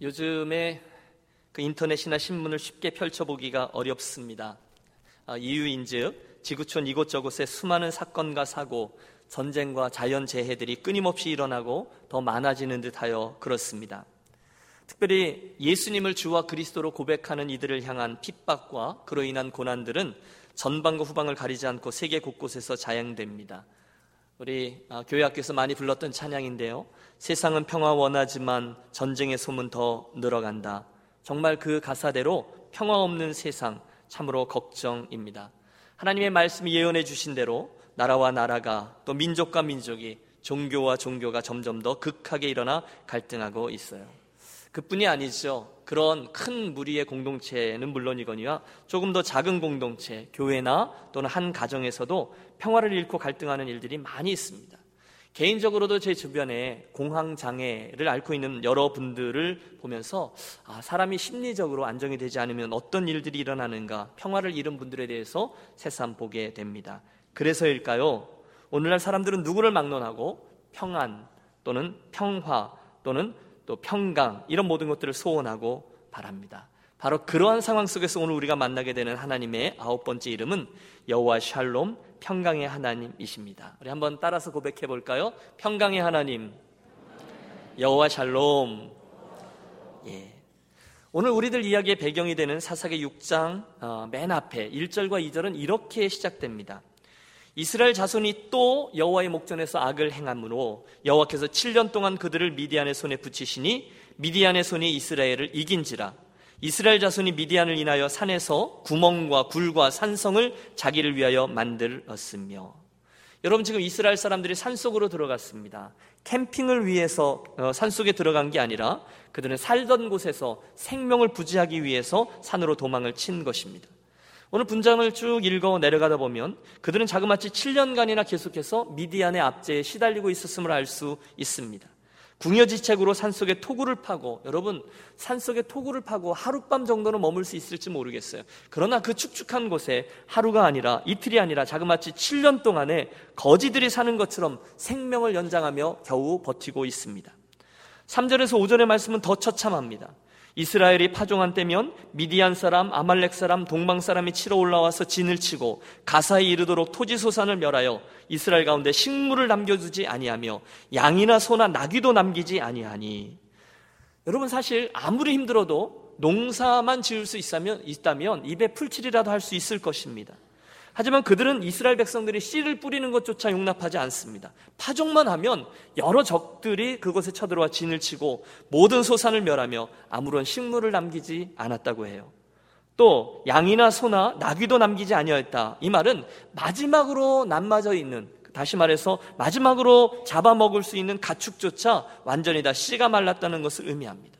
요즘에 그 인터넷이나 신문을 쉽게 펼쳐보기가 어렵습니다. 아, 이유인즉 지구촌 이곳저곳에 수많은 사건과 사고, 전쟁과 자연재해들이 끊임없이 일어나고 더 많아지는 듯하여 그렇습니다. 특별히 예수님을 주와 그리스도로 고백하는 이들을 향한 핍박과 그로 인한 고난들은 전방과 후방을 가리지 않고 세계 곳곳에서 자양됩니다. 우리 아, 교회 학교에서 많이 불렀던 찬양인데요. 세상은 평화 원하지만 전쟁의 소문 더 늘어간다. 정말 그 가사대로 평화 없는 세상 참으로 걱정입니다. 하나님의 말씀이 예언해 주신 대로 나라와 나라가 또 민족과 민족이 종교와 종교가 점점 더 극하게 일어나 갈등하고 있어요. 그뿐이 아니죠. 그런 큰 무리의 공동체는 물론이거니와 조금 더 작은 공동체, 교회나 또는 한 가정에서도 평화를 잃고 갈등하는 일들이 많이 있습니다. 개인적으로도 제 주변에 공황 장애를 앓고 있는 여러분들을 보면서 아, 사람이 심리적으로 안정이 되지 않으면 어떤 일들이 일어나는가 평화를 잃은 분들에 대해서 새삼 보게 됩니다. 그래서일까요? 오늘날 사람들은 누구를 막론하고 평안 또는 평화 또는 또 평강 이런 모든 것들을 소원하고 바랍니다. 바로 그러한 상황 속에서 오늘 우리가 만나게 되는 하나님의 아홉 번째 이름은 여호와 샬롬 평강의 하나님이십니다. 우리 한번 따라서 고백해 볼까요? 평강의 하나님 여호와 샬롬 예. 오늘 우리들 이야기의 배경이 되는 사사기 6장 어, 맨 앞에 1절과 2절은 이렇게 시작됩니다. 이스라엘 자손이 또 여호와의 목전에서 악을 행함으로 여호와께서 7년 동안 그들을 미디안의 손에 붙이시니 미디안의 손이 이스라엘을 이긴지라 이스라엘 자손이 미디안을 인하여 산에서 구멍과 굴과 산성을 자기를 위하여 만들었으며 여러분 지금 이스라엘 사람들이 산속으로 들어갔습니다. 캠핑을 위해서 어, 산속에 들어간 게 아니라 그들은 살던 곳에서 생명을 부지하기 위해서 산으로 도망을 친 것입니다. 오늘 분장을 쭉 읽어 내려가다 보면 그들은 자그마치 7년간이나 계속해서 미디안의 압제에 시달리고 있었음을 알 수 있습니다. 궁여지책으로 산속에 토구를 파고 여러분 산속에 토구를 파고 하룻밤 정도는 머물 수 있을지 모르겠어요. 그러나 그 축축한 곳에 하루가 아니라 이틀이 아니라 자그마치 7년 동안에 거지들이 사는 것처럼 생명을 연장하며 겨우 버티고 있습니다. 3절에서 5절의 말씀은 더 처참합니다. 이스라엘이 파종한 때면 미디안 사람, 아말렉 사람, 동방 사람이 치러 올라와서 진을 치고 가사에 이르도록 토지 소산을 멸하여 이스라엘 가운데 식물을 남겨두지 아니하며 양이나 소나 나귀도 남기지 아니하니 여러분 사실 아무리 힘들어도 농사만 지을 수 있다면, 있다면 입에 풀칠이라도 할 수 있을 것입니다. 하지만 그들은 이스라엘 백성들이 씨를 뿌리는 것조차 용납하지 않습니다. 파종만 하면 여러 적들이 그곳에 쳐들어와 진을 치고 모든 소산을 멸하며 아무런 식물을 남기지 않았다고 해요. 또 양이나 소나 나귀도 남기지 아니하였다. 이 말은 마지막으로 남마져 있는 다시 말해서 마지막으로 잡아먹을 수 있는 가축조차 완전히 다 씨가 말랐다는 것을 의미합니다.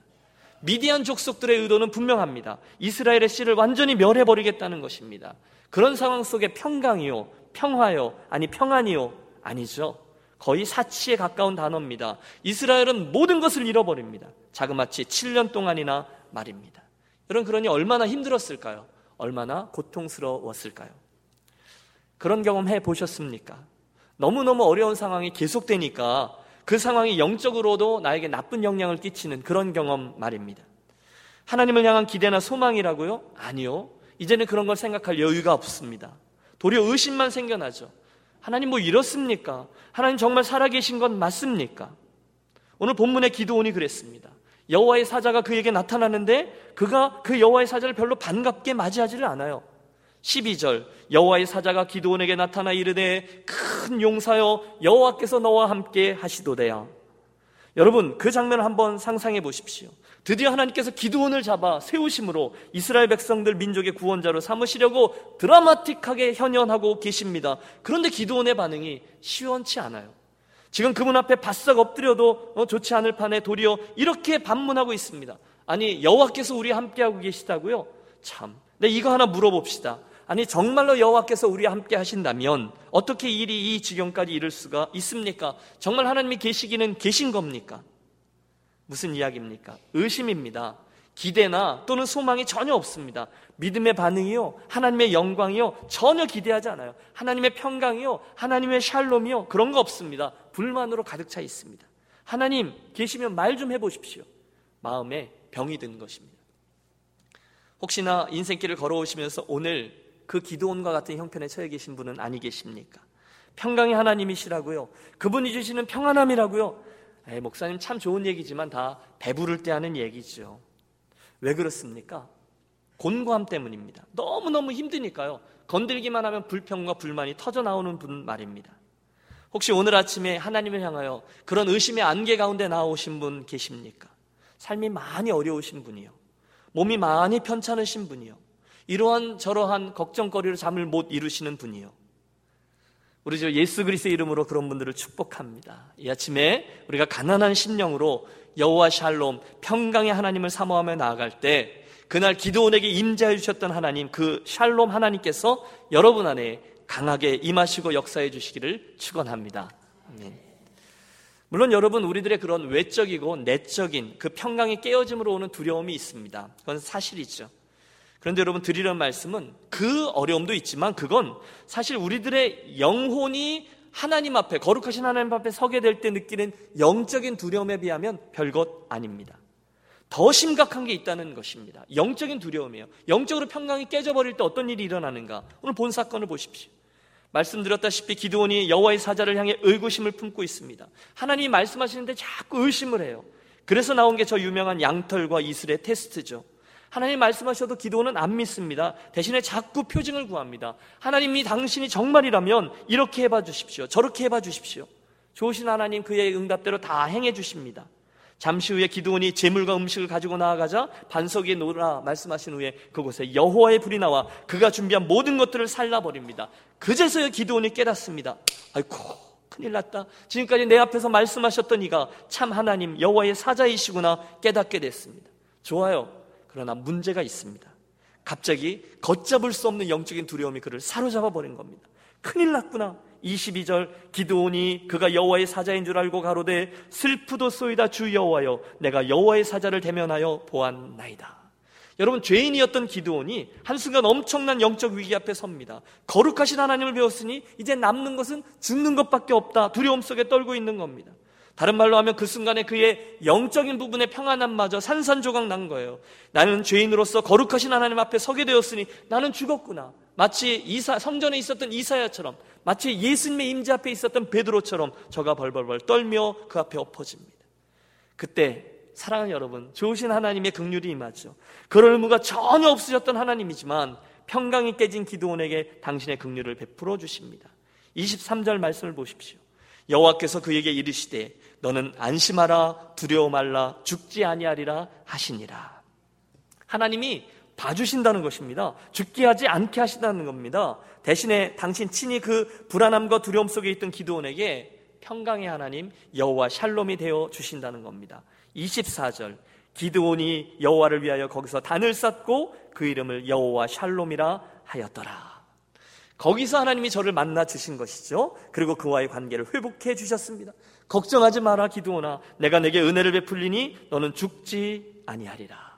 미디안 족속들의 의도는 분명합니다. 이스라엘의 씨를 완전히 멸해버리겠다는 것입니다. 그런 상황 속에 평강이요, 평화요, 아니 평안이요, 아니죠. 거의 사치에 가까운 단어입니다. 이스라엘은 모든 것을 잃어버립니다. 자그마치 7년 동안이나 말입니다. 여러분, 그러니 얼마나 힘들었을까요? 얼마나 고통스러웠을까요? 그런 경험 해 보셨습니까? 너무너무 어려운 상황이 계속되니까 그 상황이 영적으로도 나에게 나쁜 영향을 끼치는 그런 경험 말입니다. 하나님을 향한 기대나 소망이라고요? 아니요. 이제는 그런 걸 생각할 여유가 없습니다. 도리어 의심만 생겨나죠. 하나님 뭐 이렇습니까? 하나님 정말 살아계신 건 맞습니까? 오늘 본문의 기도원이 그랬습니다. 여호와의 사자가 그에게 나타나는데 그가 그 여호와의 사자를 별로 반갑게 맞이하지를 않아요. 12절 여호와의 사자가 기도원에게 나타나 이르되 큰 용사여 여호와께서 너와 함께 하시도되야. 여러분 그 장면을 한번 상상해 보십시오. 드디어 하나님께서 기드온을 잡아 세우심으로 이스라엘 백성들 민족의 구원자로 삼으시려고 드라마틱하게 현현하고 계십니다. 그런데 기드온의 반응이 시원치 않아요. 지금 그분 앞에 바싹 엎드려도 어, 좋지 않을 판에 도리어 이렇게 반문하고 있습니다. 아니 여호와께서 우리 함께하고 계시다고요? 참. 네 이거 하나 물어봅시다. 아니 정말로 여호와께서 우리와 함께 하신다면 어떻게 일이 이 지경까지 이를 수가 있습니까? 정말 하나님이 계시기는 계신 겁니까? 무슨 이야기입니까? 의심입니다. 기대나 또는 소망이 전혀 없습니다. 믿음의 반응이요, 하나님의 영광이요, 전혀 기대하지 않아요. 하나님의 평강이요, 하나님의 샬롬이요, 그런 거 없습니다. 불만으로 가득 차 있습니다. 하나님 계시면 말 좀 해보십시오. 마음에 병이 든 것입니다. 혹시나 인생길을 걸어오시면서 오늘 그 기도원과 같은 형편에 처해 계신 분은 아니 계십니까? 평강의 하나님이시라고요. 그분이 주시는 평안함이라고요. 에이, 목사님 참 좋은 얘기지만 다 배부를 때 하는 얘기죠. 왜 그렇습니까? 곤고함 때문입니다. 너무너무 힘드니까요. 건들기만 하면 불평과 불만이 터져 나오는 분 말입니다. 혹시 오늘 아침에 하나님을 향하여 그런 의심의 안개 가운데 나오신 분 계십니까? 삶이 많이 어려우신 분이요. 몸이 많이 편찮으신 분이요. 이러한 저러한 걱정거리로 잠을 못 이루시는 분이요. 우리 저 예수 그리스의 이름으로 그런 분들을 축복합니다. 이 아침에 우리가 가난한 심령으로 여호와 샬롬 평강의 하나님을 사모하며 나아갈 때 그날 기도원에게 임재해 주셨던 하나님 그 샬롬 하나님께서 여러분 안에 강하게 임하시고 역사해 주시기를 축원합니다. 아멘. 물론 여러분 우리들의 그런 외적이고 내적인 그 평강이 깨어짐으로 오는 두려움이 있습니다. 그건 사실이죠. 그런데 여러분 드리는 말씀은 그 어려움도 있지만 그건 사실 우리들의 영혼이 하나님 앞에 거룩하신 하나님 앞에 서게 될 때 느끼는 영적인 두려움에 비하면 별것 아닙니다. 더 심각한 게 있다는 것입니다. 영적인 두려움이에요. 영적으로 평강이 깨져버릴 때 어떤 일이 일어나는가? 오늘 본 사건을 보십시오. 말씀드렸다시피 기드온이 여호와의 사자를 향해 의구심을 품고 있습니다. 하나님이 말씀하시는데 자꾸 의심을 해요. 그래서 나온 게 저 유명한 양털과 이슬의 테스트죠. 하나님 말씀하셔도 기도는 안 믿습니다. 대신에 자꾸 표징을 구합니다. 하나님이 당신이 정말이라면 이렇게 해봐 주십시오. 저렇게 해봐 주십시오. 좋으신 하나님 그의 응답대로 다 행해 주십니다. 잠시 후에 기도원이 재물과 음식을 가지고 나아가자 반석 위에 놓으라 말씀하신 후에 그곳에 여호와의 불이 나와 그가 준비한 모든 것들을 살라버립니다. 그제서야 기도원이 깨닫습니다. 아이고 큰일 났다. 지금까지 내 앞에서 말씀하셨던 이가 참 하나님 여호와의 사자이시구나 깨닫게 됐습니다. 좋아요. 그러나 문제가 있습니다. 갑자기 걷잡을 수 없는 영적인 두려움이 그를 사로잡아 버린 겁니다. 큰일 났구나. 22절 기도오니 그가 여호와의 사자인 줄 알고 가로되 슬프도소이다 주 여호와여 내가 여호와의 사자를 대면하여 보았나이다. 여러분 죄인이었던 기도온이 한순간 엄청난 영적 위기 앞에 섭니다. 거룩하신 하나님을 배웠으니 이제 남는 것은 죽는 것밖에 없다. 두려움 속에 떨고 있는 겁니다. 다른 말로 하면 그 순간에 그의 영적인 부분의 평안함마저 산산조각 난 거예요. 나는 죄인으로서 거룩하신 하나님 앞에 서게 되었으니 나는 죽었구나. 마치 이사, 성전에 있었던 이사야처럼 마치 예수님의 임재 앞에 있었던 베드로처럼 저가 벌벌벌 떨며 그 앞에 엎어집니다. 그때 사랑하는 여러분, 좋으신 하나님의 긍휼이 임하죠. 그럴 의무가 전혀 없으셨던 하나님이지만 평강이 깨진 기도원에게 당신의 긍휼을 베풀어 주십니다. 23절 말씀을 보십시오. 여호와께서 그에게 이르시되 너는 안심하라 두려워 말라 죽지 아니하리라 하시니라. 하나님이 봐주신다는 것입니다. 죽게 하지 않게 하신다는 겁니다. 대신에 당신 친히 그 불안함과 두려움 속에 있던 기도원에게 평강의 하나님 여호와 샬롬이 되어 주신다는 겁니다. 24절 기드온이 여호와를 위하여 거기서 단을 쌓고 그 이름을 여호와 샬롬이라 하였더라. 거기서 하나님이 저를 만나 주신 것이죠. 그리고 그와의 관계를 회복해 주셨습니다. 걱정하지 마라 기드온아 내가 내게 은혜를 베풀리니 너는 죽지 아니하리라.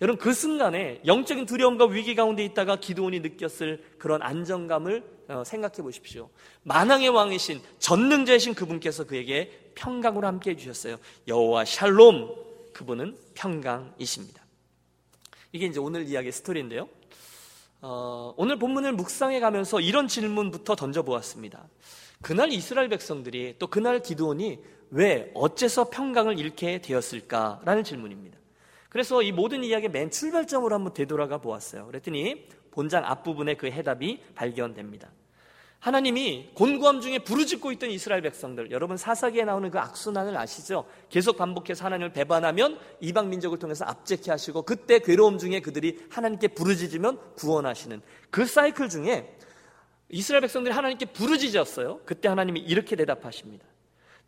여러분 그 순간에 영적인 두려움과 위기 가운데 있다가 기도원이 느꼈을 그런 안정감을 어, 생각해 보십시오. 만왕의 왕이신 전능자이신 그분께서 그에게 평강으로 함께 해 주셨어요. 여호와 샬롬 그분은 평강이십니다. 이게 이제 오늘 이야기의 스토리인데요. 어, 오늘 본문을 묵상해 가면서 이런 질문부터 던져 보았습니다. 그날 이스라엘 백성들이 또 그날 기도원이 왜 어째서 평강을 잃게 되었을까라는 질문입니다. 그래서 이 모든 이야기의 맨 출발점으로 한번 되돌아가 보았어요. 그랬더니 본장 앞부분에 그 해답이 발견됩니다. 하나님이 곤고함 중에 부르짖고 있던 이스라엘 백성들, 여러분 사사기에 나오는 그 악순환을 아시죠? 계속 반복해서 하나님을 배반하면 이방 민족을 통해서 압제케 하시고 그때 괴로움 중에 그들이 하나님께 부르짖으면 구원하시는 그 사이클 중에 이스라엘 백성들이 하나님께 부르짖었어요. 그때 하나님이 이렇게 대답하십니다.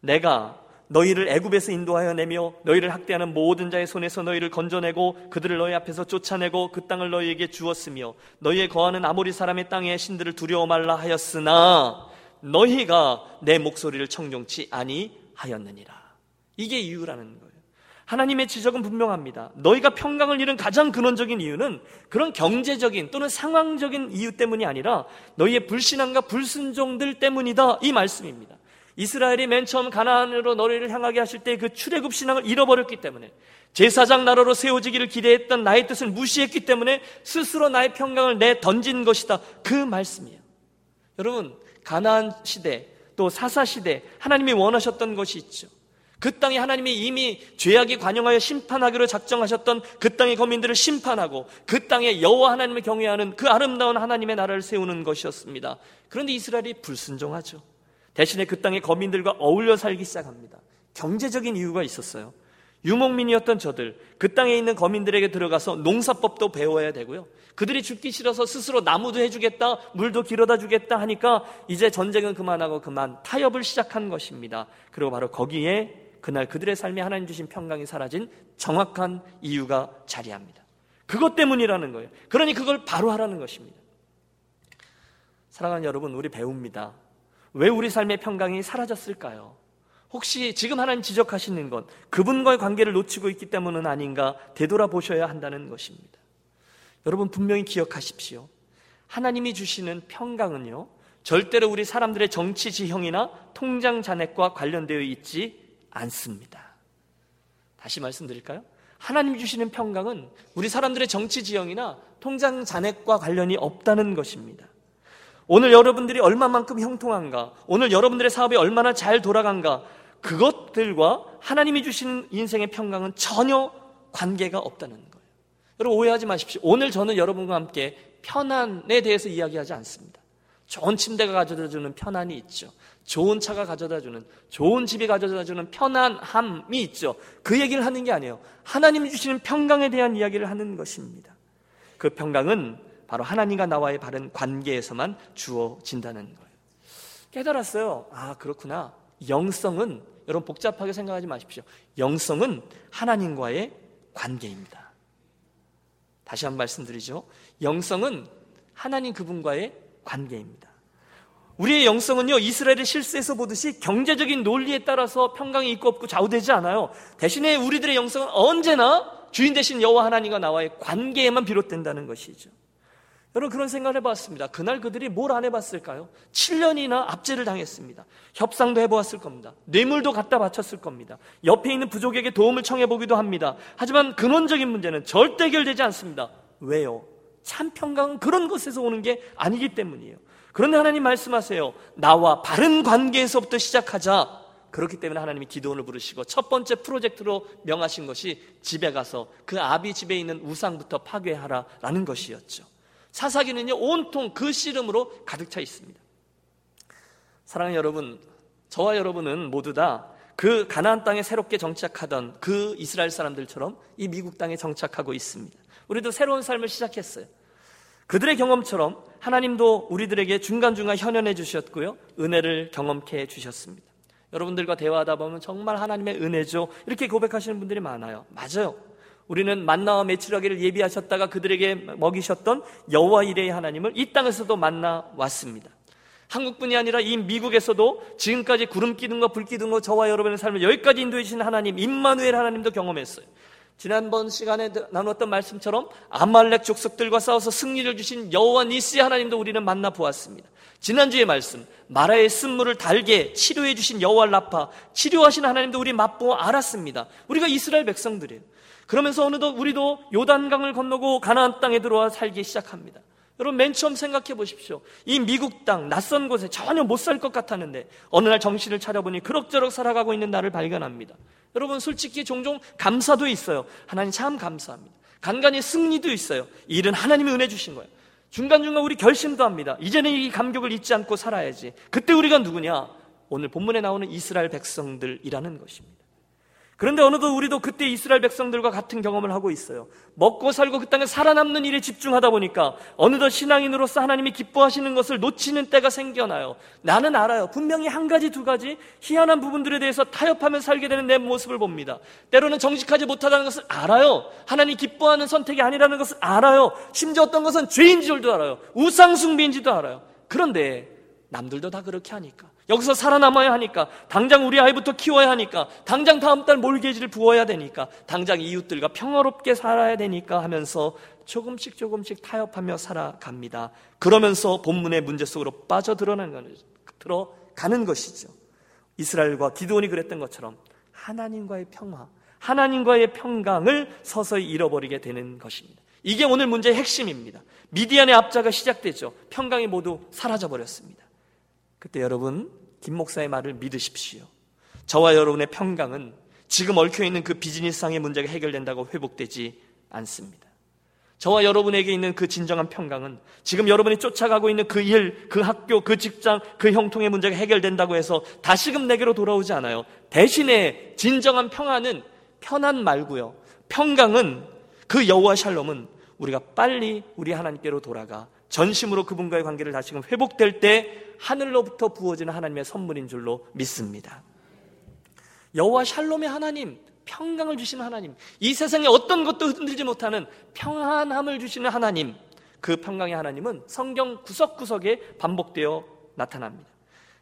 내가 너희를 애굽에서 인도하여 내며 너희를 학대하는 모든 자의 손에서 너희를 건져내고 그들을 너희 앞에서 쫓아내고 그 땅을 너희에게 주었으며 너희의 거하는 아모리 사람의 땅의 신들을 두려워 말라 하였으나 너희가 내 목소리를 청종치 아니하였느니라. 이게 이유라는 거예요. 하나님의 지적은 분명합니다. 너희가 평강을 잃은 가장 근원적인 이유는 그런 경제적인 또는 상황적인 이유 때문이 아니라 너희의 불신앙과 불순종들 때문이다. 이 말씀입니다. 이스라엘이 맨 처음 가나안으로 너희를 향하게 하실 때 그 출애굽 신앙을 잃어버렸기 때문에 제사장 나라로 세워지기를 기대했던 나의 뜻을 무시했기 때문에 스스로 나의 평강을 내 던진 것이다. 그 말씀이에요. 여러분, 가나안 시대 또 사사 시대 하나님이 원하셨던 것이 있죠. 그 땅에 하나님이 이미 죄악이 관영하여 심판하기로 작정하셨던 그 땅의 거민들을 심판하고 그 땅에 여호와 하나님을 경외하는 그 아름다운 하나님의 나라를 세우는 것이었습니다. 그런데 이스라엘이 불순종하죠. 대신에 그 땅의 거민들과 어울려 살기 시작합니다. 경제적인 이유가 있었어요. 유목민이었던 저들, 그 땅에 있는 거민들에게 들어가서 농사법도 배워야 되고요. 그들이 죽기 싫어서 스스로 나무도 해주겠다, 물도 길어다 주겠다 하니까 이제 전쟁은 그만하고 그만 타협을 시작한 것입니다. 그리고 바로 거기에 그날 그들의 삶에 하나님 주신 평강이 사라진 정확한 이유가 자리합니다. 그것 때문이라는 거예요. 그러니 그걸 바로 하라는 것입니다. 사랑하는 여러분, 우리 배웁니다. 왜 우리 삶의 평강이 사라졌을까요? 혹시 지금 하나님 지적하시는 건 그분과의 관계를 놓치고 있기 때문은 아닌가 되돌아보셔야 한다는 것입니다. 여러분 분명히 기억하십시오. 하나님이 주시는 평강은요, 절대로 우리 사람들의 정치 지형이나 통장 잔액과 관련되어 있지 않습니다. 다시 말씀드릴까요? 하나님이 주시는 평강은 우리 사람들의 정치 지형이나 통장 잔액과 관련이 없다는 것입니다. 오늘 여러분들이 얼마만큼 형통한가, 오늘 여러분들의 사업이 얼마나 잘 돌아간가, 그것들과 하나님이 주시는 인생의 평강은 전혀 관계가 없다는 거예요. 여러분 오해하지 마십시오. 오늘 저는 여러분과 함께 편안에 대해서 이야기하지 않습니다. 좋은 침대가 가져다 주는 편안이 있죠. 좋은 차가 가져다 주는, 좋은 집이 가져다 주는 편안함이 있죠. 그 얘기를 하는 게 아니에요. 하나님이 주시는 평강에 대한 이야기를 하는 것입니다. 그 평강은 바로 하나님과 나와의 바른 관계에서만 주어진다는 거예요. 깨달았어요. 아, 그렇구나. 영성은, 여러분 복잡하게 생각하지 마십시오. 영성은 하나님과의 관계입니다. 다시 한 번 말씀드리죠. 영성은 하나님 그분과의 관계입니다. 우리의 영성은요, 이스라엘의 실세에서 보듯이 경제적인 논리에 따라서 평강이 있고 없고 좌우되지 않아요. 대신에 우리들의 영성은 언제나 주인 되신 여호와 하나님과 나와의 관계에만 비롯된다는 것이죠. 여러분 그런 생각을 해봤습니다. 그날 그들이 뭘 안 해봤을까요? 7년이나 압제를 당했습니다. 협상도 해보았을 겁니다. 뇌물도 갖다 바쳤을 겁니다. 옆에 있는 부족에게 도움을 청해보기도 합니다. 하지만 근원적인 문제는 절대 해결되지 않습니다. 왜요? 참 평강은 그런 것에서 오는 게 아니기 때문이에요. 그런데 하나님 말씀하세요. 나와 바른 관계에서부터 시작하자. 그렇기 때문에 하나님이 기도원을 부르시고 첫 번째 프로젝트로 명하신 것이 집에 가서 그 아비 집에 있는 우상부터 파괴하라라는 것이었죠. 사사기는요, 온통 그 씨름으로 가득 차 있습니다. 사랑하는 여러분, 저와 여러분은 모두 다 그 가나안 땅에 새롭게 정착하던 그 이스라엘 사람들처럼 이 미국 땅에 정착하고 있습니다. 우리도 새로운 삶을 시작했어요. 그들의 경험처럼 하나님도 우리들에게 중간중간 현현해 주셨고요. 은혜를 경험케 해 주셨습니다. 여러분들과 대화하다 보면 정말 하나님의 은혜죠. 이렇게 고백하시는 분들이 많아요. 맞아요. 우리는 만나와 매출하기를 예비하셨다가 그들에게 먹이셨던 여호와 이레의 하나님을 이 땅에서도 만나 왔습니다. 한국뿐이 아니라 이 미국에서도 지금까지 구름 기둥 과 불 기둥과 저와 여러분의 삶을 여기까지 인도해 주신 하나님 임마누엘 하나님도 경험했어요. 지난번 시간에 나눴던 말씀처럼 아말렉 족속들과 싸워서 승리를 주신 여호와 니스의 하나님도 우리는 만나 보았습니다. 지난주의 말씀 마라의 쓴물을 달게 치료해 주신 여호와 라파 치료하신 하나님도 우리 맛보아 알았습니다. 우리가 이스라엘 백성들이에요. 그러면서 어느덧 우리도 요단강을 건너고 가나안 땅에 들어와 살기 시작합니다. 여러분 맨 처음 생각해 보십시오. 이 미국 땅 낯선 곳에 전혀 못 살 것 같았는데 어느 날 정신을 차려보니 그럭저럭 살아가고 있는 나를 발견합니다. 여러분 솔직히 종종 감사도 있어요. 하나님 참 감사합니다. 간간히 승리도 있어요. 이 일은 하나님이 은혜 주신 거예요. 중간중간 우리 결심도 합니다. 이제는 이 감격을 잊지 않고 살아야지. 그때 우리가 누구냐? 오늘 본문에 나오는 이스라엘 백성들이라는 것입니다. 그런데 어느덧 우리도 그때 이스라엘 백성들과 같은 경험을 하고 있어요. 먹고 살고 그 땅에 살아남는 일에 집중하다 보니까 어느덧 신앙인으로서 하나님이 기뻐하시는 것을 놓치는 때가 생겨나요. 나는 알아요. 분명히 한 가지, 두 가지 희한한 부분들에 대해서 타협하며 살게 되는 내 모습을 봅니다. 때로는 정직하지 못하다는 것을 알아요. 하나님 기뻐하는 선택이 아니라는 것을 알아요. 심지어 어떤 것은 죄인 줄도 알아요. 우상숭배인지도 알아요. 그런데 남들도 다 그렇게 하니까. 여기서 살아남아야 하니까. 당장 우리 아이부터 키워야 하니까. 당장 다음 달 몰개지를 부어야 되니까. 당장 이웃들과 평화롭게 살아야 되니까 하면서 조금씩 조금씩 타협하며 살아갑니다. 그러면서 본문의 문제 속으로 빠져 들어가는 것이죠. 이스라엘과 기도원이 그랬던 것처럼 하나님과의 평화, 하나님과의 평강을 서서히 잃어버리게 되는 것입니다. 이게 오늘 문제의 핵심입니다. 미디안의 압자가 시작되죠. 평강이 모두 사라져 버렸습니다. 그때 여러분 김 목사의 말을 믿으십시오. 저와 여러분의 평강은 지금 얽혀 있는 그 비즈니스상의 문제가 해결된다고 회복되지 않습니다. 저와 여러분에게 있는 그 진정한 평강은 지금 여러분이 쫓아가고 있는 그 일, 그 학교, 그 직장, 그 형통의 문제가 해결된다고 해서 다시금 내게로 돌아오지 않아요. 대신에 진정한 평안은 편안 말고요. 평강은 그 여호와 샬롬은 우리가 빨리 우리 하나님께로 돌아가 전심으로 그분과의 관계를 다시금 회복될 때 하늘로부터 부어지는 하나님의 선물인 줄로 믿습니다. 여호와 샬롬의 하나님, 평강을 주시는 하나님, 이 세상에 어떤 것도 흔들지 못하는 평안함을 주시는 하나님, 그 평강의 하나님은 성경 구석구석에 반복되어 나타납니다.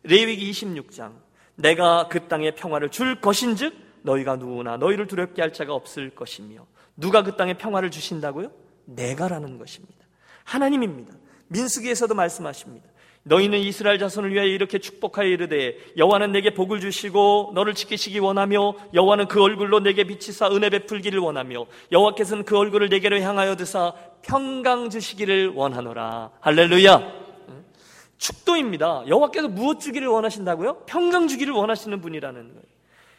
레위기 26장, 내가 그 땅에 평화를 줄 것인즉 너희가 누구나 너희를 두렵게 할 자가 없을 것이며 누가 그 땅에 평화를 주신다고요? 내가라는 것입니다. 하나님입니다. 민수기에서도 말씀하십니다. 너희는 이스라엘 자손을 위하여 이렇게 축복하여 이르되 여호와는 내게 복을 주시고 너를 지키시기 원하며 여호와는 그 얼굴로 내게 비치사 은혜 베풀기를 원하며 여호와께서는 그 얼굴을 내게로 향하여 드사 평강 주시기를 원하노라. 할렐루야. 축도입니다. 여호와께서 무엇 주기를 원하신다고요? 평강 주기를 원하시는 분이라는 거예요.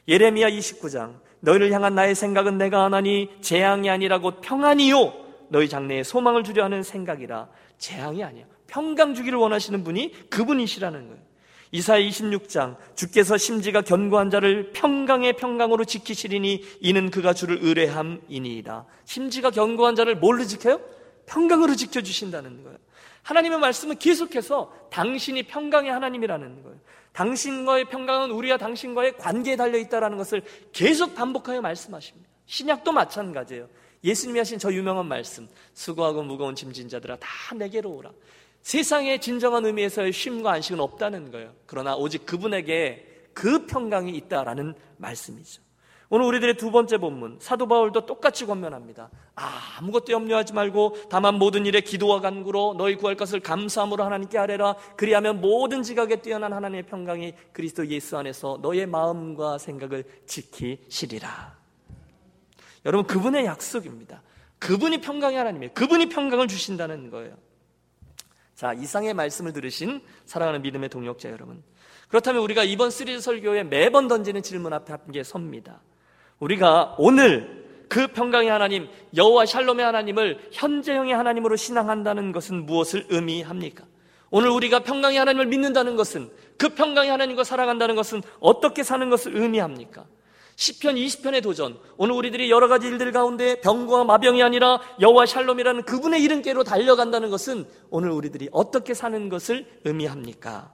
예레미야 29장. 너희를 향한 나의 생각은 내가 하나니 재앙이 아니라 곧 평안이요 너희 장래에 소망을 주려 하는 생각이라 재앙이 아니야 평강 주기를 원하시는 분이 그분이시라는 거예요. 이사야 26장 주께서 심지가 견고한 자를 평강의 평강으로 지키시리니 이는 그가 주를 의뢰함이니이다. 심지가 견고한 자를 뭘로 지켜요? 평강으로 지켜 주신다는 거예요. 하나님의 말씀은 계속해서 당신이 평강의 하나님이라는 거예요. 당신과의 평강은 우리와 당신과의 관계에 달려 있다는 것을 계속 반복하여 말씀하십니다. 신약도 마찬가지예요. 예수님이 하신 저 유명한 말씀, 수고하고 무거운 짐진 자들아 다 내게로 오라. 세상의 진정한 의미에서의 쉼과 안식은 없다는 거예요. 그러나 오직 그분에게 그 평강이 있다라는 말씀이죠. 오늘 우리들의 두 번째 본문 사도 바울도 똑같이 권면합니다. 아, 아무것도 염려하지 말고 다만 모든 일에 기도와 간구로 너희 구할 것을 감사함으로 하나님께 아뢰라. 그리하면 모든 지각에 뛰어난 하나님의 평강이 그리스도 예수 안에서 너의 마음과 생각을 지키시리라. 여러분 그분의 약속입니다. 그분이 평강의 하나님이에요. 그분이 평강을 주신다는 거예요. 자, 이상의 말씀을 들으신 사랑하는 믿음의 동역자 여러분. 그렇다면 우리가 이번 시리즈 설교에 매번 던지는 질문 앞에 함께 섭니다. 우리가 오늘 그 평강의 하나님, 여호와 샬롬의 하나님을 현재형의 하나님으로 신앙한다는 것은 무엇을 의미합니까? 오늘 우리가 평강의 하나님을 믿는다는 것은 그 평강의 하나님과 살아간다는 것은 어떻게 사는 것을 의미합니까? 시편 20편의 도전. 오늘 우리들이 여러 가지 일들 가운데 병과 마병이 아니라 여호와 샬롬이라는 그분의 이름께로 달려간다는 것은 오늘 우리들이 어떻게 사는 것을 의미합니까?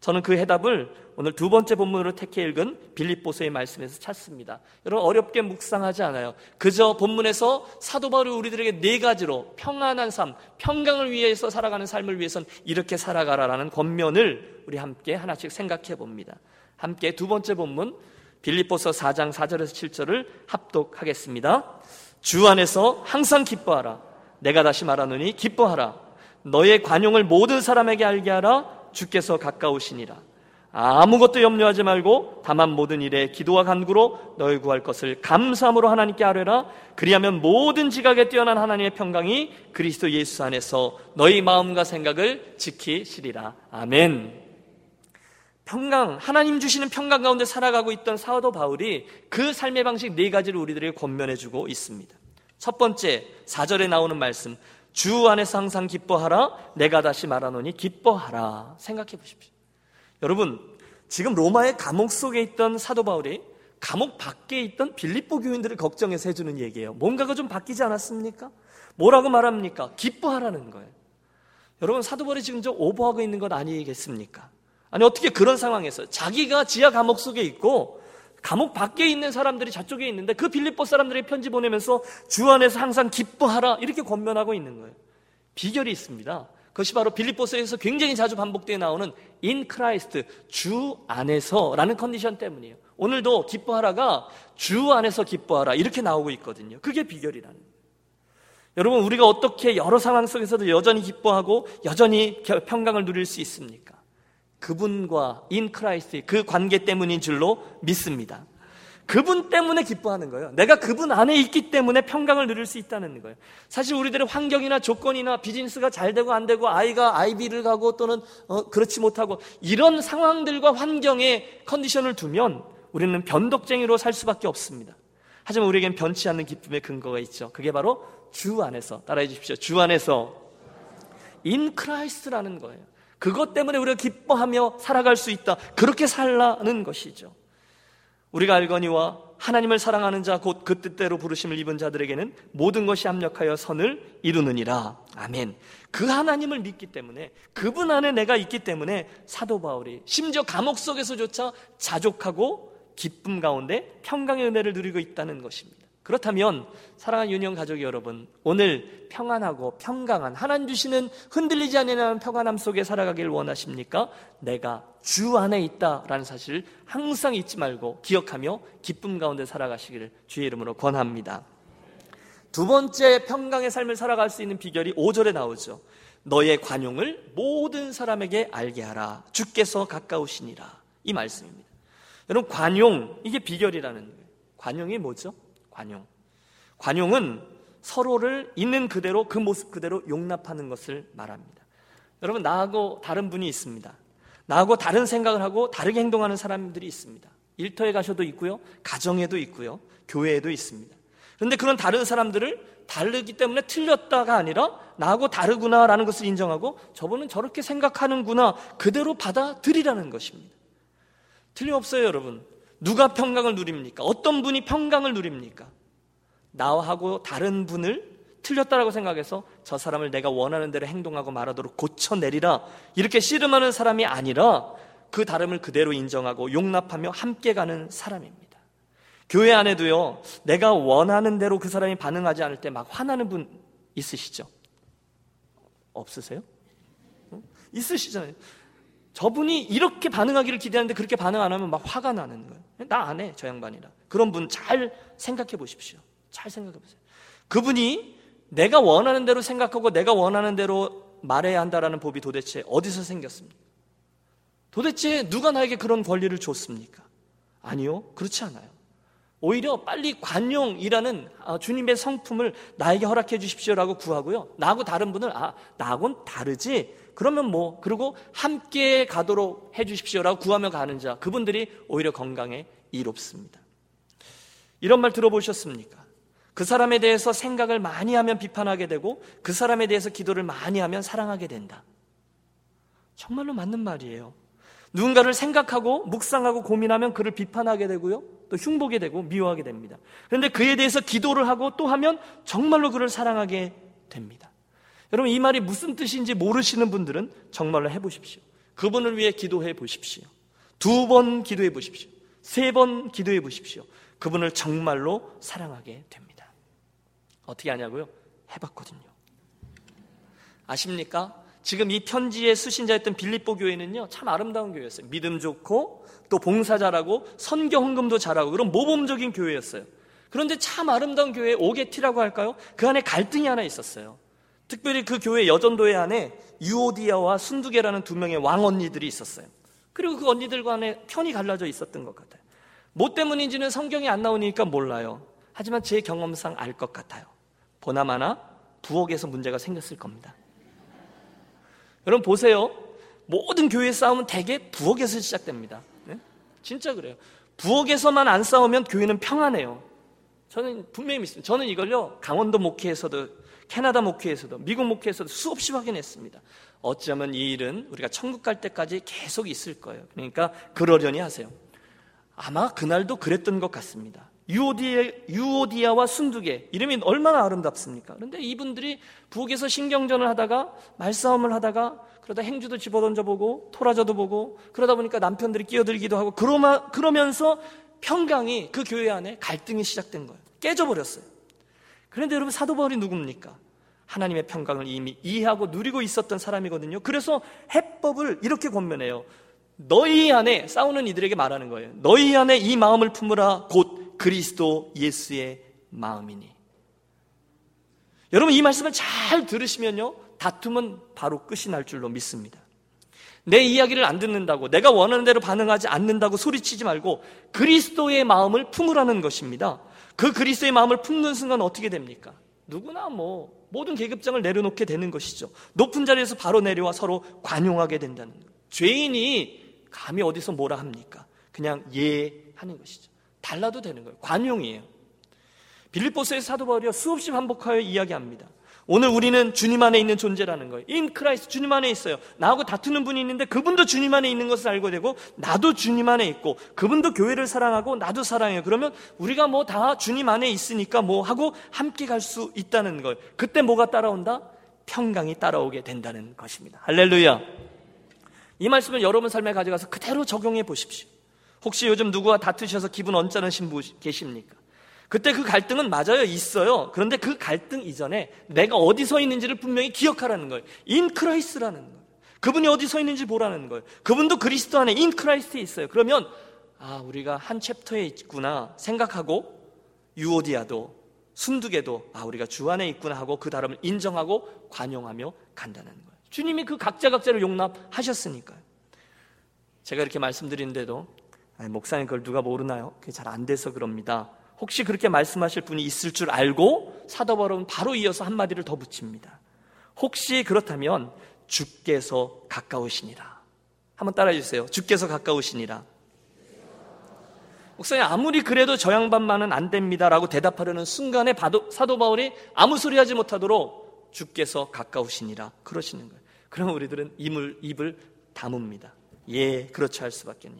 저는 그 해답을 오늘 두 번째 본문으로 택해 읽은 빌립보서의 말씀에서 찾습니다. 여러분 어렵게 묵상하지 않아요. 그저 본문에서 사도 바울이 우리들에게 네 가지로 평안한 삶, 평강을 위해서 살아가는 삶을 위해선 이렇게 살아가라라는 권면을 우리 함께 하나씩 생각해 봅니다. 함께 두 번째 본문 빌립보서 4장 4절에서 7절을 합독하겠습니다. 주 안에서 항상 기뻐하라. 내가 다시 말하노니 기뻐하라. 너의 관용을 모든 사람에게 알게 하라. 주께서 가까우시니라. 아무것도 염려하지 말고 다만 모든 일에 기도와 간구로 너희 구할 것을 감사함으로 하나님께 아뢰라. 그리하면 모든 지각에 뛰어난 하나님의 평강이 그리스도 예수 안에서 너희 마음과 생각을 지키시리라. 아멘. 평강, 하나님 주시는 평강 가운데 살아가고 있던 사도 바울이 그 삶의 방식 네 가지를 우리들에게 권면해 주고 있습니다. 첫 번째, 4절에 나오는 말씀. 주 안에서 항상 기뻐하라. 내가 다시 말하노니 기뻐하라. 생각해 보십시오. 여러분, 지금 로마의 감옥 속에 있던 사도 바울이 감옥 밖에 있던 빌립보 교인들을 걱정해서 해주는 얘기예요. 뭔가가 좀 바뀌지 않았습니까? 뭐라고 말합니까? 기뻐하라는 거예요. 여러분, 사도 바울이 지금 좀 오버하고 있는 것 아니겠습니까? 아니 어떻게 그런 상황에서 자기가 지하 감옥 속에 있고 감옥 밖에 있는 사람들이 저쪽에 있는데 그 빌립보 사람들에게 편지 보내면서 주 안에서 항상 기뻐하라 이렇게 권면하고 있는 거예요. 비결이 있습니다. 그것이 바로 빌립보서에서 굉장히 자주 반복되어 나오는 in Christ 주 안에서라는 컨디션 때문이에요. 오늘도 기뻐하라가 주 안에서 기뻐하라 이렇게 나오고 있거든요. 그게 비결이라는 거예요. 여러분 우리가 어떻게 여러 상황 속에서도 여전히 기뻐하고 여전히 평강을 누릴 수 있습니까? 그분과 in Christ 그 관계 때문인 줄로 믿습니다. 그분 때문에 기뻐하는 거예요. 내가 그분 안에 있기 때문에 평강을 누릴 수 있다는 거예요. 사실 우리들의 환경이나 조건이나 비즈니스가 잘 되고 안 되고 아이가 아이비를 가고 또는 어, 그렇지 못하고 이런 상황들과 환경에 컨디션을 두면 우리는 변덕쟁이로 살 수밖에 없습니다. 하지만 우리에겐 변치 않는 기쁨의 근거가 있죠. 그게 바로 주 안에서 따라해 주십시오. 주 안에서 in Christ라는 거예요. 그것 때문에 우리가 기뻐하며 살아갈 수 있다. 그렇게 살라는 것이죠. 우리가 알거니와 하나님을 사랑하는 자 곧 그 뜻대로 부르심을 입은 자들에게는 모든 것이 합력하여 선을 이루느니라. 아멘. 그 하나님을 믿기 때문에 그분 안에 내가 있기 때문에 사도 바울이 심지어 감옥 속에서조차 자족하고 기쁨 가운데 평강의 은혜를 누리고 있다는 것입니다. 그렇다면 사랑하는 유년 가족 여러분, 오늘 평안하고 평강한 하나님 주시는 흔들리지 않는 평안함 속에 살아가길 원하십니까? 내가 주 안에 있다라는 사실을 항상 잊지 말고 기억하며 기쁨 가운데 살아가시기를 주의 이름으로 권합니다. 두 번째 평강의 삶을 살아갈 수 있는 비결이 5절에 나오죠. 너의 관용을 모든 사람에게 알게 하라. 주께서 가까우시니라. 이 말씀입니다. 여러분, 관용, 이게 비결이라는 거예요. 관용이 뭐죠? 관용. 관용은 서로를 있는 그대로 그 모습 그대로 용납하는 것을 말합니다. 여러분, 나하고 다른 분이 있습니다. 나하고 다른 생각을 하고 다르게 행동하는 사람들이 있습니다. 일터에 가셔도 있고요. 가정에도 있고요. 교회에도 있습니다. 그런데 그런 다른 사람들을 다르기 때문에 틀렸다가 아니라 나하고 다르구나라는 것을 인정하고 저분은 저렇게 생각하는구나 그대로 받아들이라는 것입니다. 틀림없어요, 여러분. 누가 평강을 누립니까? 어떤 분이 평강을 누립니까? 나하고 다른 분을 틀렸다라고 생각해서 저 사람을 내가 원하는 대로 행동하고 말하도록 고쳐내리라. 이렇게 씨름하는 사람이 아니라 그 다름을 그대로 인정하고 용납하며 함께 가는 사람입니다. 교회 안에도요, 내가 원하는 대로 그 사람이 반응하지 않을 때 막 화나는 분 있으시죠? 없으세요? 있으시잖아요. 저분이 이렇게 반응하기를 기대하는데 그렇게 반응 안 하면 막 화가 나는 거예요. 나 안 해, 저 양반이라. 그런 분 잘 생각해 보십시오. 잘 생각해 보세요. 그분이 내가 원하는 대로 생각하고 내가 원하는 대로 말해야 한다라는 법이 도대체 어디서 생겼습니까? 도대체 누가 나에게 그런 권리를 줬습니까? 아니요. 그렇지 않아요. 오히려 빨리 관용이라는 아, 주님의 성품을 나에게 허락해 주십시오라고 구하고요. 나하고 다른 분을 아, 나하고는 다르지. 그러면 뭐 그리고 함께 가도록 해 주십시오라고 구하며 가는 자 그분들이 오히려 건강에 이롭습니다. 이런 말 들어보셨습니까? 그 사람에 대해서 생각을 많이 하면 비판하게 되고 그 사람에 대해서 기도를 많이 하면 사랑하게 된다. 정말로 맞는 말이에요. 누군가를 생각하고 묵상하고 고민하면 그를 비판하게 되고요. 또 흉보게 되고 미워하게 됩니다. 그런데 그에 대해서 기도를 하고 또 하면 정말로 그를 사랑하게 됩니다. 여러분 이 말이 무슨 뜻인지 모르시는 분들은 정말로 해보십시오. 그분을 위해 기도해 보십시오. 두 번 기도해 보십시오. 세 번 기도해 보십시오. 그분을 정말로 사랑하게 됩니다. 어떻게 하냐고요? 해봤거든요. 아십니까? 지금 이 편지의 수신자였던 빌립보 교회는요, 참 아름다운 교회였어요. 믿음 좋고, 또 봉사 잘하고, 선교 헌금도 잘하고, 그런 모범적인 교회였어요. 그런데 참 아름다운 교회 오게티라고 할까요? 그 안에 갈등이 하나 있었어요. 특별히 그 교회 여전도회 안에 유오디아와 순두계라는 두 명의 왕 언니들이 있었어요. 그리고 그 언니들 간에 편이 갈라져 있었던 것 같아요. 뭐 때문인지는 성경이 안 나오니까 몰라요. 하지만 제 경험상 알 것 같아요. 보나마나 부엌에서 문제가 생겼을 겁니다. 여러분 보세요. 모든 교회 싸움은 대개 부엌에서 시작됩니다. 네? 진짜 그래요. 부엌에서만 안 싸우면 교회는 평안해요. 저는 분명히 믿습니다. 저는 이걸요 강원도 목회에서도 캐나다 목회에서도 미국 목회에서도 수없이 확인했습니다. 어쩌면 이 일은 우리가 천국 갈 때까지 계속 있을 거예요. 그러니까 그러려니 하세요. 아마 그날도 그랬던 것 같습니다. 유오디아, 유오디아와 순두계 이름이 얼마나 아름답습니까? 그런데 이분들이 북에서 신경전을 하다가 말싸움을 하다가 그러다 행주도 집어던져 보고 토라져도 보고 그러다 보니까 남편들이 끼어들기도 하고 그러면서 평강이 그 교회 안에 갈등이 시작된 거예요. 깨져버렸어요. 그런데 여러분 사도 바울이 누굽니까? 하나님의 평강을 이미 이해하고 누리고 있었던 사람이거든요. 그래서 해법을 이렇게 권면해요. 너희 안에 싸우는 이들에게 말하는 거예요. 너희 안에 이 마음을 품으라 곧 그리스도 예수의 마음이니. 여러분 이 말씀을 잘 들으시면요. 다툼은 바로 끝이 날 줄로 믿습니다. 내 이야기를 안 듣는다고 내가 원하는 대로 반응하지 않는다고 소리치지 말고 그리스도의 마음을 품으라는 것입니다. 그 그리스도의 마음을 품는 순간 어떻게 됩니까? 누구나 뭐 모든 계급장을 내려놓게 되는 것이죠. 높은 자리에서 바로 내려와 서로 관용하게 된다는 것. 죄인이 감히 어디서 뭐라 합니까? 그냥 예 하는 것이죠. 달라도 되는 거예요. 관용이에요. 빌립보서에 사도 바울이 수없이 반복하여 이야기합니다. 오늘 우리는 주님 안에 있는 존재라는 거예요. in Christ 주님 안에 있어요. 나하고 다투는 분이 있는데 그분도 주님 안에 있는 것을 알고 되고 나도 주님 안에 있고 그분도 교회를 사랑하고 나도 사랑해요. 그러면 우리가 뭐 다 주님 안에 있으니까 뭐 하고 함께 갈 수 있다는 걸. 그때 뭐가 따라온다? 평강이 따라오게 된다는 것입니다. 할렐루야. 이 말씀을 여러분 삶에 가져가서 그대로 적용해 보십시오. 혹시 요즘 누구와 다투셔서 기분 언짢으신 분 계십니까? 그때 그 갈등은 맞아요. 있어요. 그런데 그 갈등 이전에 내가 어디 서 있는지를 분명히 기억하라는 거예요. in Christ라는 거예요. 그분이 어디 서 있는지 보라는 거예요. 그분도 그리스도 안에 in Christ에 있어요. 그러면 아, 우리가 한 챕터에 있구나 생각하고 유오디아도 순두개도 아, 우리가 주 안에 있구나 하고 그 다름을 인정하고 관용하며 간다는 거예요. 주님이 그 각자 각자를 용납하셨으니까요. 제가 이렇게 말씀드리는데도 목사님 그걸 누가 모르나요? 그게 잘 안 돼서 그럽니다. 혹시 그렇게 말씀하실 분이 있을 줄 알고 사도 바울은 바로 이어서 한마디를 더 붙입니다. 혹시 그렇다면 주께서 가까우시니라. 한번 따라해 주세요. 주께서 가까우시니라. 목사님 아무리 그래도 저 양반만은 안 됩니다라고 대답하려는 순간에 사도 바울이 아무 소리 하지 못하도록 주께서 가까우시니라 그러시는 거예요. 그러면 우리들은 입을 입을 다뭅니다. 예, 그렇죠 할 수밖에요.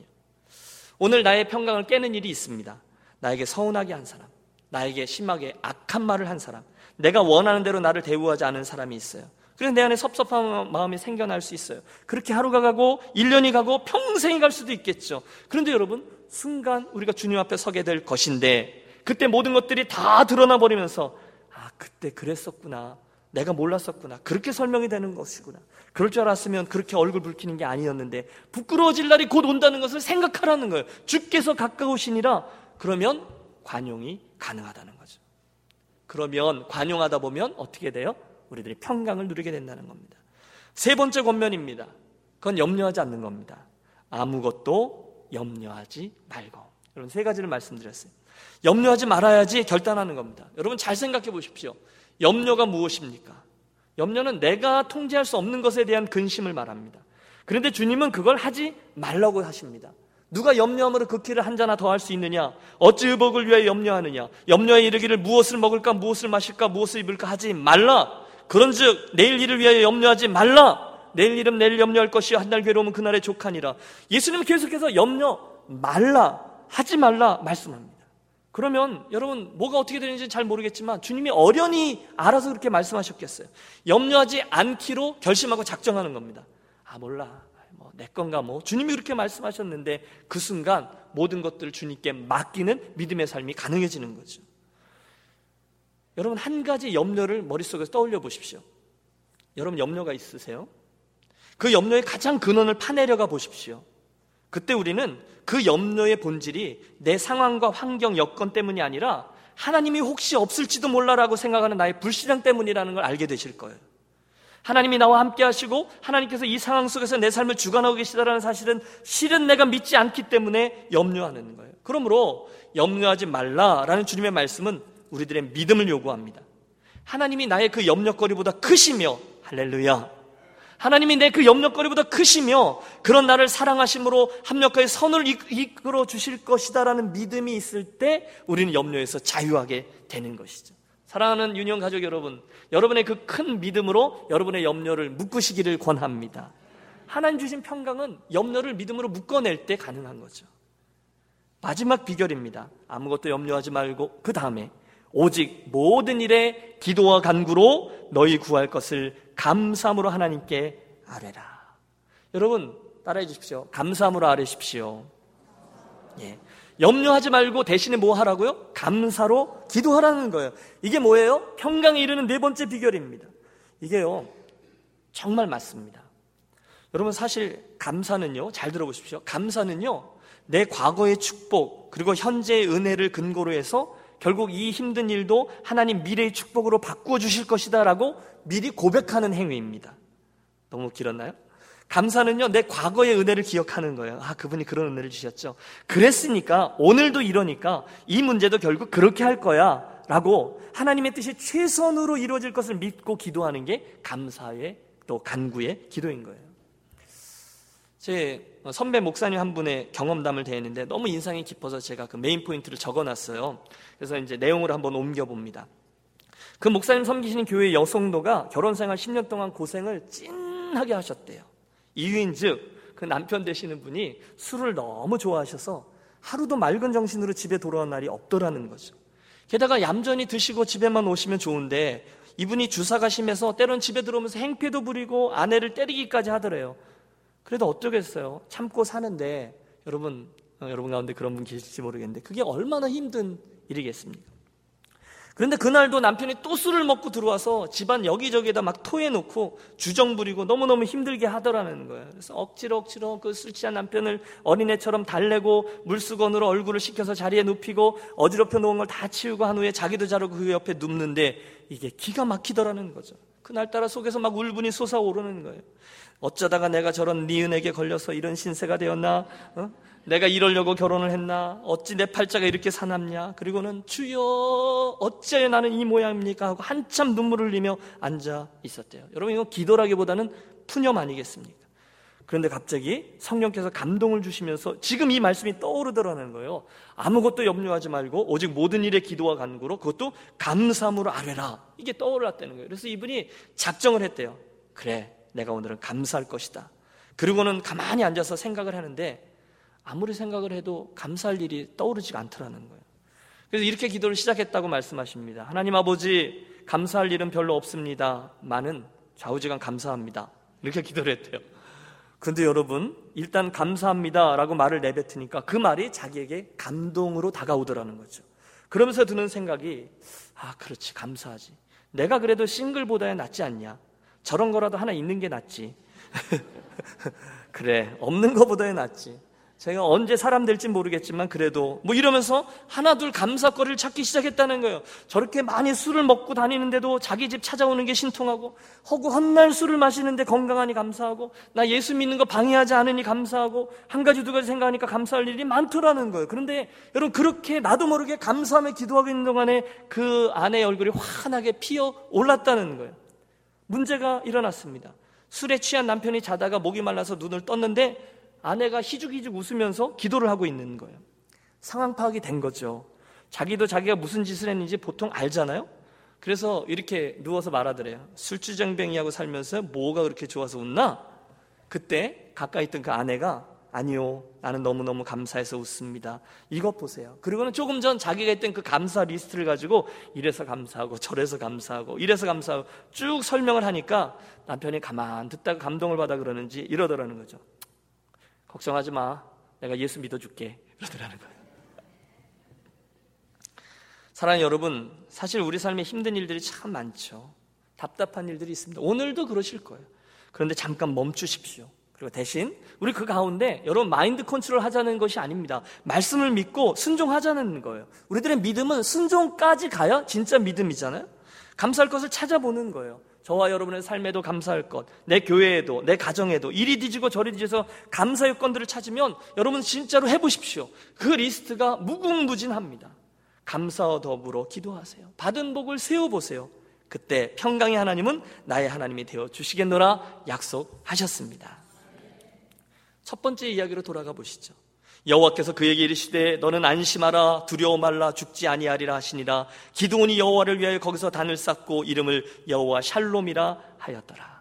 오늘 나의 평강을 깨는 일이 있습니다. 나에게 서운하게 한 사람, 나에게 심하게 악한 말을 한 사람, 내가 원하는 대로 나를 대우하지 않은 사람이 있어요. 그래서 내 안에 섭섭한 마음이 생겨날 수 있어요. 그렇게 하루가 가고 1년이 가고 평생이 갈 수도 있겠죠. 그런데 여러분, 순간 우리가 주님 앞에 서게 될 것인데 그때 모든 것들이 다 드러나 버리면서 아, 그때 그랬었구나. 내가 몰랐었구나. 그렇게 설명이 되는 것이구나. 그럴 줄 알았으면 그렇게 얼굴 붉히는 게 아니었는데 부끄러워질 날이 곧 온다는 것을 생각하라는 거예요. 주께서 가까우시니라 그러면 관용이 가능하다는 거죠. 그러면 관용하다 보면 어떻게 돼요? 우리들이 평강을 누리게 된다는 겁니다. 세 번째 권면입니다. 그건 염려하지 않는 겁니다. 아무것도 염려하지 말고. 여러분 세 가지를 말씀드렸어요. 염려하지 말아야지 결단하는 겁니다. 여러분 잘 생각해 보십시오. 염려가 무엇입니까? 염려는 내가 통제할 수 없는 것에 대한 근심을 말합니다. 그런데 주님은 그걸 하지 말라고 하십니다. 누가 염려함으로 그 키를 한 잔나 더 할 수 있느냐? 어찌 의복을 위하여 염려하느냐? 염려에 이르기를 무엇을 먹을까, 무엇을 마실까, 무엇을 입을까 하지 말라. 그런즉 내일 일을 위하여 염려하지 말라. 내일 일은 내일 염려할 것이요 한날 괴로움은 그날의 족하니라. 예수님은 계속해서 염려 말라 하지 말라 말씀합니다. 그러면 여러분 뭐가 어떻게 되는지 잘 모르겠지만 주님이 어련히 알아서 그렇게 말씀하셨겠어요. 염려하지 않기로 결심하고 작정하는 겁니다. 아 몰라. 내 건가 뭐 주님이 그렇게 말씀하셨는데 그 순간 모든 것들을 주님께 맡기는 믿음의 삶이 가능해지는 거죠. 여러분 한 가지 염려를 머릿속에서 떠올려 보십시오. 여러분 염려가 있으세요? 그 염려의 가장 근원을 파내려가 보십시오. 그때 우리는 그 염려의 본질이 내 상황과 환경 여건 때문이 아니라 하나님이 혹시 없을지도 몰라라고 생각하는 나의 불신앙 때문이라는 걸 알게 되실 거예요. 하나님이 나와 함께 하시고 하나님께서 이 상황 속에서 내 삶을 주관하고 계시다라는 사실은 실은 내가 믿지 않기 때문에 염려하는 거예요. 그러므로 염려하지 말라라는 주님의 말씀은 우리들의 믿음을 요구합니다. 하나님이 나의 그 염려거리보다 크시며 할렐루야. 하나님이 내 그 염려거리보다 크시며 그런 나를 사랑하심으로 합력하여 선을 이끌어 주실 것이다라는 믿음이 있을 때 우리는 염려에서 자유하게 되는 것이죠. 사랑하는 유년 가족 여러분, 여러분의 그 큰 믿음으로 여러분의 염려를 묶으시기를 권합니다. 하나님 주신 평강은 염려를 믿음으로 묶어낼 때 가능한 거죠. 마지막 비결입니다. 아무것도 염려하지 말고 그 다음에 오직 모든 일에 기도와 간구로 너희 구할 것을 감사함으로 하나님께 아뢰라. 여러분 따라해 주십시오. 감사함으로 아뢰십시오. 예. 염려하지 말고 대신에 뭐 하라고요? 감사로 기도하라는 거예요. 이게 뭐예요? 평강에 이르는 네 번째 비결입니다. 이게요, 정말 맞습니다. 여러분, 사실 감사는요, 잘 들어보십시오. 감사는요, 내 과거의 축복, 그리고 현재의 은혜를 근거로 해서 결국 이 힘든 일도 하나님 미래의 축복으로 바꾸어 주실 것이다 라고 미리 고백하는 행위입니다. 너무 길었나요? 감사는요, 내 과거의 은혜를 기억하는 거예요. 아, 그분이 그런 은혜를 주셨죠. 그랬으니까, 오늘도 이러니까, 이 문제도 결국 그렇게 할 거야. 라고 하나님의 뜻이 최선으로 이루어질 것을 믿고 기도하는 게 감사의 또 간구의 기도인 거예요. 제 선배 목사님 한 분의 경험담을 대했는데 너무 인상이 깊어서 제가 그 메인 포인트를 적어 놨어요. 그래서 이제 내용을 한번 옮겨 봅니다. 그 목사님 섬기시는 교회 여성도가 결혼 생활 10년 동안 고생을 찐하게 하셨대요. 이유인즉 그 남편 되시는 분이 술을 너무 좋아하셔서 하루도 맑은 정신으로 집에 돌아온 날이 없더라는 거죠. 게다가 얌전히 드시고 집에만 오시면 좋은데 이분이 주사가 심해서 때론 집에 들어오면서 행패도 부리고 아내를 때리기까지 하더래요. 그래도 어쩌겠어요. 참고 사는데 여러분 어, 여러분 가운데 그런 분 계실지 모르겠는데 그게 얼마나 힘든 일이겠습니까? 그런데 그날도 남편이 또 술을 먹고 들어와서 집안 여기저기에다 막 토해놓고 주정 부리고 너무너무 힘들게 하더라는 거예요. 그래서 억지로 억지로 그 술 취한 남편을 어린애처럼 달래고 물수건으로 얼굴을 식혀서 자리에 눕히고 어지럽혀 놓은 걸 다 치우고 한 후에 자기도 자르고 그 옆에 눕는데 이게 기가 막히더라는 거죠. 그날따라 속에서 막 울분이 솟아오르는 거예요. 어쩌다가 내가 저런 니은에게 걸려서 이런 신세가 되었나? 어? 내가 이러려고 결혼을 했나? 어찌 내 팔자가 이렇게 사납냐? 그리고는 주여 어째 나는 이 모양입니까? 하고 한참 눈물을 흘리며 앉아 있었대요. 여러분 이건 기도라기보다는 푸념 아니겠습니까? 그런데 갑자기 성령께서 감동을 주시면서 지금 이 말씀이 떠오르더라는 거예요. 아무것도 염려하지 말고 오직 모든 일에 기도와 간구로 그것도 감사함으로 아뢰라. 이게 떠올랐다는 거예요. 그래서 이분이 작정을 했대요. 그래, 내가 오늘은 감사할 것이다. 그리고는 가만히 앉아서 생각을 하는데 아무리 생각을 해도 감사할 일이 떠오르지가 않더라는 거예요. 그래서 이렇게 기도를 시작했다고 말씀하십니다. 하나님 아버지, 감사할 일은 별로 없습니다. 많은 좌우지간 감사합니다. 이렇게 기도를 했대요. 근데 여러분, 일단 감사합니다 라고 말을 내뱉으니까 그 말이 자기에게 감동으로 다가오더라는 거죠. 그러면서 드는 생각이, 아, 그렇지, 감사하지. 내가 그래도 싱글보다야 낫지 않냐? 저런 거라도 하나 있는 게 낫지. 그래, 없는 거보다야 낫지. 제가 언제 사람 될지 모르겠지만 그래도 뭐 이러면서 하나둘 감사거리를 찾기 시작했다는 거예요. 저렇게 많이 술을 먹고 다니는데도 자기 집 찾아오는 게 신통하고 허구 헛날 술을 마시는데 건강하니 감사하고 나 예수 믿는 거 방해하지 않으니 감사하고 한 가지 두 가지 생각하니까 감사할 일이 많더라는 거예요. 그런데 여러분 그렇게 나도 모르게 감사하며 기도하고 있는 동안에 그 아내의 얼굴이 환하게 피어 올랐다는 거예요. 문제가 일어났습니다. 술에 취한 남편이 자다가 목이 말라서 눈을 떴는데 아내가 희죽희죽 웃으면서 기도를 하고 있는 거예요. 상황 파악이 된 거죠. 자기도 자기가 무슨 짓을 했는지 보통 알잖아요? 그래서 이렇게 누워서 말하더래요. 술주정뱅이하고 살면서 뭐가 그렇게 좋아서 웃나? 그때 가까이 있던 그 아내가 아니요. 나는 너무너무 감사해서 웃습니다. 이것 보세요. 그리고는 조금 전 자기가 했던 그 감사 리스트를 가지고 이래서 감사하고 저래서 감사하고 이래서 감사하고 쭉 설명을 하니까 남편이 가만 듣다가 감동을 받아 그러는지 이러더라는 거죠. 걱정하지 마. 내가 예수 믿어줄게. 그러더라는 거예요. 사랑하는 여러분, 사실 우리 삶에 힘든 일들이 참 많죠. 답답한 일들이 있습니다. 오늘도 그러실 거예요. 그런데 잠깐 멈추십시오. 그리고 대신 우리 그 가운데 여러분 마인드 컨트롤 하자는 것이 아닙니다. 말씀을 믿고 순종하자는 거예요. 우리들의 믿음은 순종까지 가야 진짜 믿음이잖아요. 감사할 것을 찾아보는 거예요. 저와 여러분의 삶에도 감사할 것, 내 교회에도, 내 가정에도 이리 뒤지고 저리 뒤져서 감사 요건들을 찾으면 여러분 진짜로 해보십시오. 그 리스트가 무궁무진합니다. 감사와 더불어 기도하세요. 받은 복을 세워보세요. 그때 평강의 하나님은 나의 하나님이 되어 주시겠노라 약속하셨습니다. 첫 번째 이야기로 돌아가 보시죠. 여호와께서 그에게 이르시되 너는 안심하라 두려워 말라 죽지 아니하리라 하시니라 기드온이 여호와를 위하여 거기서 단을 쌓고 이름을 여호와 샬롬이라 하였더라.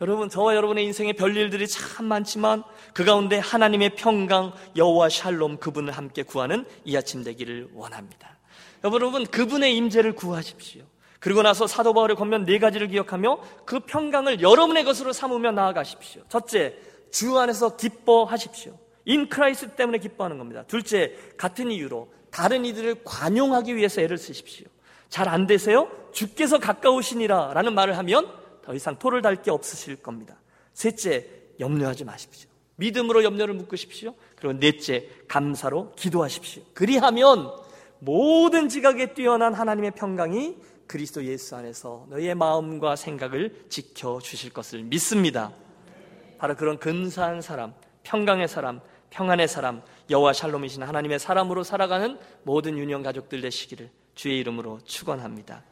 여러분 저와 여러분의 인생에 별일들이 참 많지만 그 가운데 하나님의 평강 여호와 샬롬 그분을 함께 구하는 이 아침 되기를 원합니다. 여러분 그분의 임재를 구하십시오. 그리고 나서 사도 바울의 권면 네 가지를 기억하며 그 평강을 여러분의 것으로 삼으며 나아가십시오. 첫째, 주 안에서 기뻐하십시오. in Christ 때문에 기뻐하는 겁니다. 둘째, 같은 이유로 다른 이들을 관용하기 위해서 애를 쓰십시오. 잘 안 되세요? 주께서 가까우시니라 라는 말을 하면 더 이상 토를 달 게 없으실 겁니다. 셋째, 염려하지 마십시오. 믿음으로 염려를 묶으십시오. 그리고 넷째, 감사로 기도하십시오. 그리하면 모든 지각에 뛰어난 하나님의 평강이 그리스도 예수 안에서 너희의 마음과 생각을 지켜주실 것을 믿습니다. 바로 그런 근사한 사람, 평강의 사람, 평안의 사람, 여호와 샬롬이신 하나님의 사람으로 살아가는 모든 유년 가족들 되시기를 주의 이름으로 축원합니다. 네.